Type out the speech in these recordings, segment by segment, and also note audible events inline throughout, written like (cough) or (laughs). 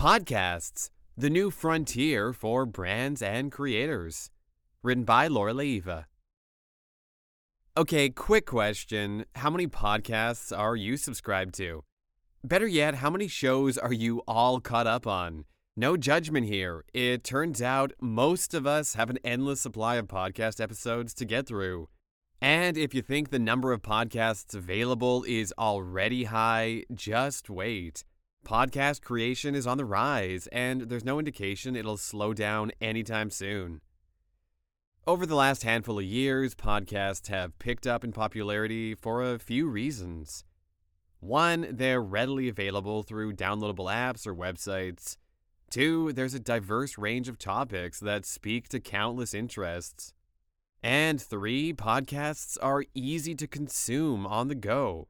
Podcasts, the new frontier for brands and creators. Written by Laura Leiva. Okay, quick question. How many podcasts are you subscribed to? Better yet, how many shows are you all caught up on? No judgment here. It turns out most of us have an endless supply of podcast episodes to get through. And if you think the number of podcasts available is already high, just wait. Podcast creation is on the rise, and there's no indication it'll slow down anytime soon. Over the last handful of years, podcasts have picked up in popularity for a few reasons. One, they're readily available through downloadable apps or websites. Two, there's a diverse range of topics that speak to countless interests. And three, podcasts are easy to consume on the go.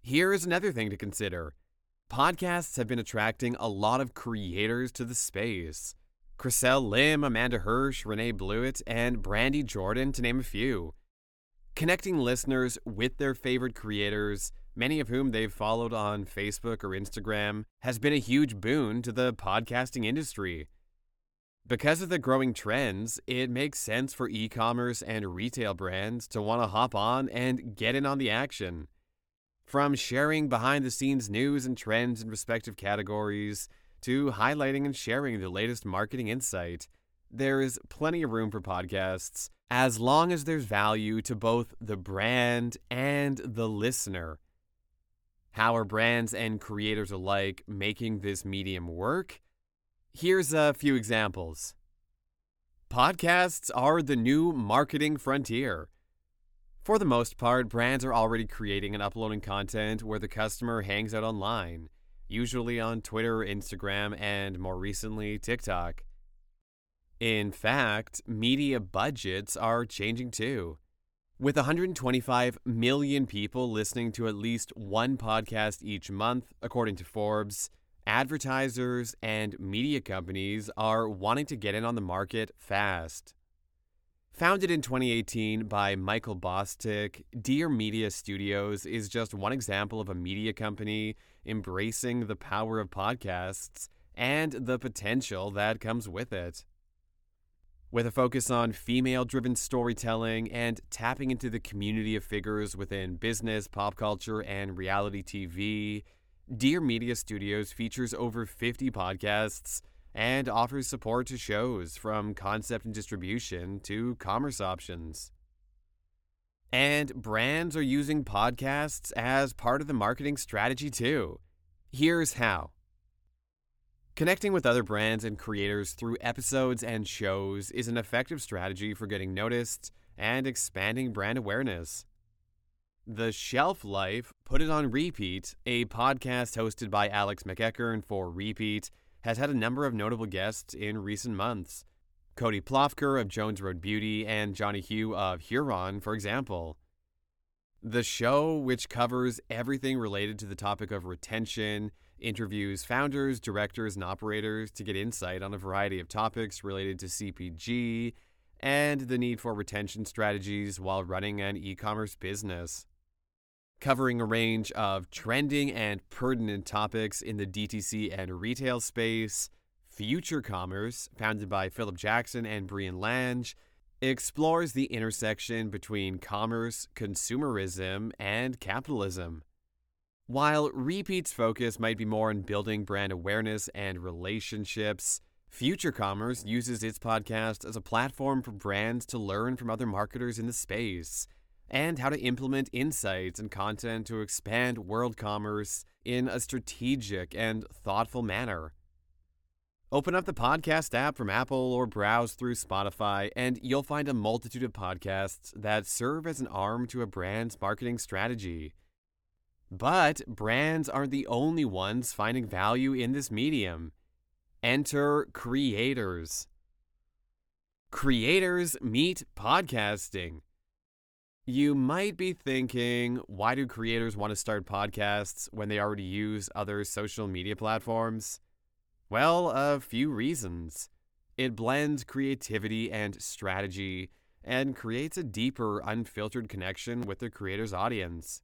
Here is another thing to consider podcasts have been attracting a lot of creators to the space. Cressel Lim, Amanda Hirsch, Renae Bluitt, and Brandy Jordan, to name a few. Connecting listeners with their favorite creators, many of whom they've followed on Facebook or Instagram, has been a huge boon to the podcasting industry. Because of the growing trends, it makes sense for e commerce and retail brands to want to hop on and get in on the action. From sharing behind the scenes news and trends in respective categories to highlighting and sharing the latest marketing insight, there is plenty of room for podcasts as long as there's value to both the brand and the listener. How are brands and creators alike making this medium work? Here's a few examples. Podcasts are the new marketing frontier. For the most part, brands are already creating and uploading content where the customer hangs out online, usually on Twitter, Instagram, and more recently, TikTok. In fact, media budgets are changing too. With 125 million people listening to at least one podcast each month, according to Forbes, advertisers and media companies are wanting to get in on the market fast. Founded in 2018 by Michael Bosstick, Dear Media Studios is just one example of a media company embracing the power of podcasts and the potential that comes with it. With a focus on female driven storytelling and tapping into the community of figures within business, pop culture, and reality TV, Dear Media Studios features over 50 podcasts and offers support to shows from concept and distribution to commerce options. And brands are using podcasts as part of the marketing strategy too. Here's how. Connecting with other brands and creators through episodes and shows is an effective strategy for getting noticed and expanding brand awareness. The Shelf Life Put It on Repeat, a podcast hosted by Alex McEachern for Repeat, has had a number of notable guests in recent months. Cody Plofker of Jones Road Beauty and Johnny Hu of Huron, for example. The show, which covers everything related to the topic of retention, interviews founders, directors, and operators to get insight on a variety of topics related to CPG and the need for retention strategies while running an e commerce business covering a range of trending and pertinent topics in the DTC and retail space. Future Commerce, founded by Philip Jackson and Brian Lange, explores the intersection between commerce, consumerism, and capitalism. While Repeat's focus might be more on building brand awareness and relationships, Future Commerce uses its podcast as a platform for brands to learn from other marketers in the space and how to implement insights and content to expand world commerce in a strategic and thoughtful manner. Open up the podcast app from Apple or browse through Spotify, and you'll find a multitude of podcasts that serve as an arm to a brand's marketing strategy. But brands aren't the only ones finding value in this medium. Enter creators. Creators meet podcasting. You might be thinking, why do creators want to start podcasts when they already use other social media platforms? Well, a few reasons. It blends creativity and strategy and creates a deeper, unfiltered connection with the creator's audience.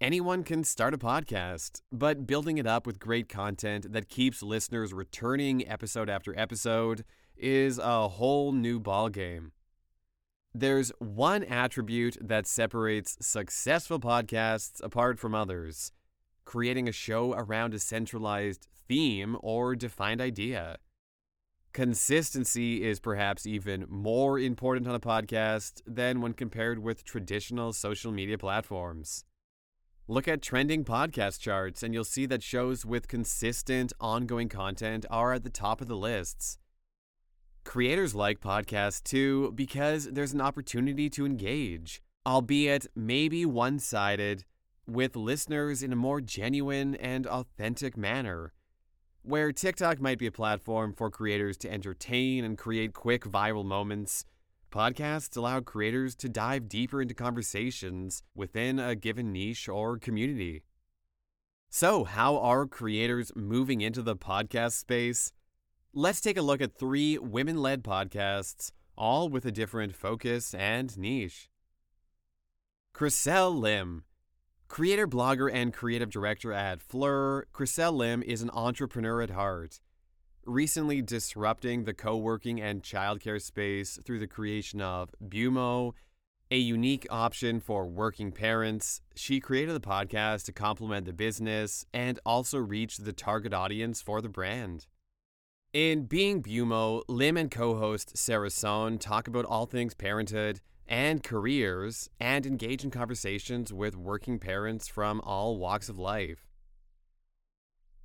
Anyone can start a podcast, but building it up with great content that keeps listeners returning episode after episode is a whole new ballgame. There's one attribute that separates successful podcasts apart from others creating a show around a centralized theme or defined idea. Consistency is perhaps even more important on a podcast than when compared with traditional social media platforms. Look at trending podcast charts, and you'll see that shows with consistent, ongoing content are at the top of the lists. Creators like podcasts too because there's an opportunity to engage, albeit maybe one sided, with listeners in a more genuine and authentic manner. Where TikTok might be a platform for creators to entertain and create quick viral moments, podcasts allow creators to dive deeper into conversations within a given niche or community. So, how are creators moving into the podcast space? Let's take a look at three women led podcasts, all with a different focus and niche. Cressel Lim Creator, blogger, and creative director at Fleur, Cressel Lim is an entrepreneur at heart. Recently disrupting the co working and childcare space through the creation of Bumo, a unique option for working parents, she created the podcast to complement the business and also reach the target audience for the brand. In Being Bumo, Lim and co host Sarah Sohn talk about all things parenthood and careers and engage in conversations with working parents from all walks of life.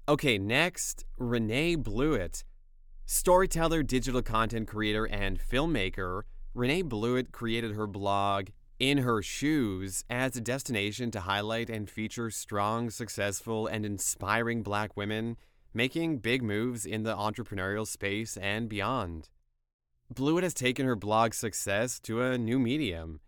Okay, next, Renae Bluitt. Storyteller, digital content creator, and filmmaker, Renae Bluitt created her blog In Her Shoes as a destination to highlight and feature strong, successful, and inspiring black women making big moves in the entrepreneurial space and beyond. Bluitt has taken her blog success to a new medium.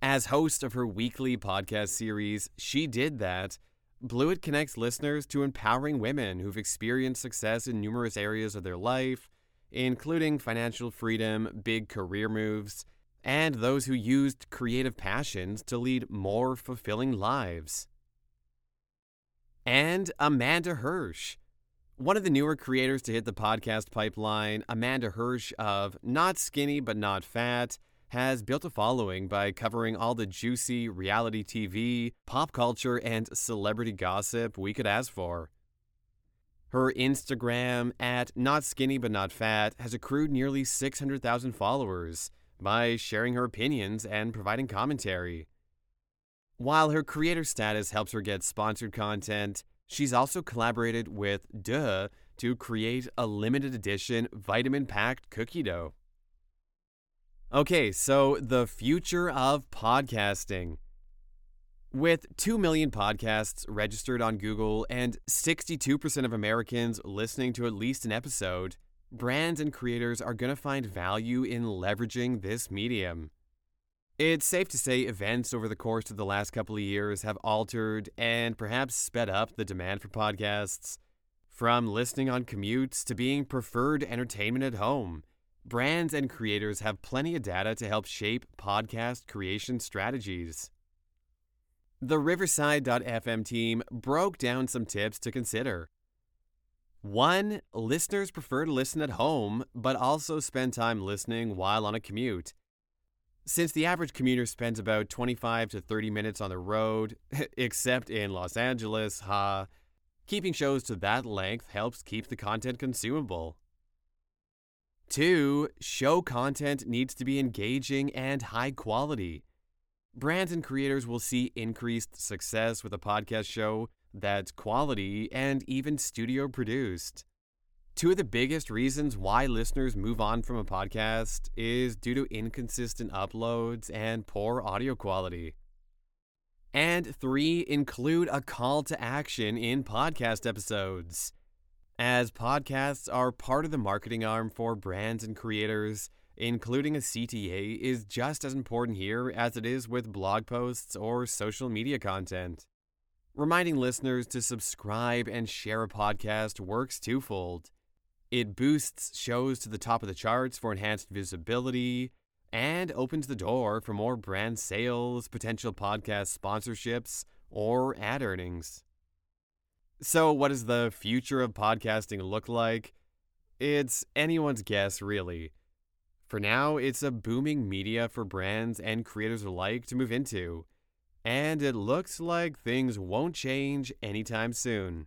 As host of her weekly podcast series, She Did That, Bluitt connects listeners to empowering women who've experienced success in numerous areas of their life, including financial freedom, big career moves, and those who used creative passions to lead more fulfilling lives. And Amanda Hirsch. One of the newer creators to hit the podcast pipeline, Amanda Hirsch of Not Skinny But Not Fat, has built a following by covering all the juicy reality TV, pop culture, and celebrity gossip we could ask for. Her Instagram at Not Skinny But Not Fat has accrued nearly 600,000 followers by sharing her opinions and providing commentary. While her creator status helps her get sponsored content, She's also collaborated with Duh to create a limited edition vitamin packed cookie dough. Okay, so the future of podcasting. With 2 million podcasts registered on Google and 62% of Americans listening to at least an episode, brands and creators are going to find value in leveraging this medium. It's safe to say events over the course of the last couple of years have altered and perhaps sped up the demand for podcasts. From listening on commutes to being preferred entertainment at home, brands and creators have plenty of data to help shape podcast creation strategies. The Riverside.fm team broke down some tips to consider. One, listeners prefer to listen at home, but also spend time listening while on a commute. Since the average commuter spends about 25 to 30 minutes on the road, (laughs) except in Los Angeles, ha, keeping shows to that length helps keep the content consumable. Two, show content needs to be engaging and high quality. Brands and creators will see increased success with a podcast show that's quality and even studio produced. Two of the biggest reasons why listeners move on from a podcast is due to inconsistent uploads and poor audio quality. And three, include a call to action in podcast episodes. As podcasts are part of the marketing arm for brands and creators, including a CTA is just as important here as it is with blog posts or social media content. Reminding listeners to subscribe and share a podcast works twofold. It boosts shows to the top of the charts for enhanced visibility and opens the door for more brand sales, potential podcast sponsorships, or ad earnings. So, what does the future of podcasting look like? It's anyone's guess, really. For now, it's a booming media for brands and creators alike to move into, and it looks like things won't change anytime soon.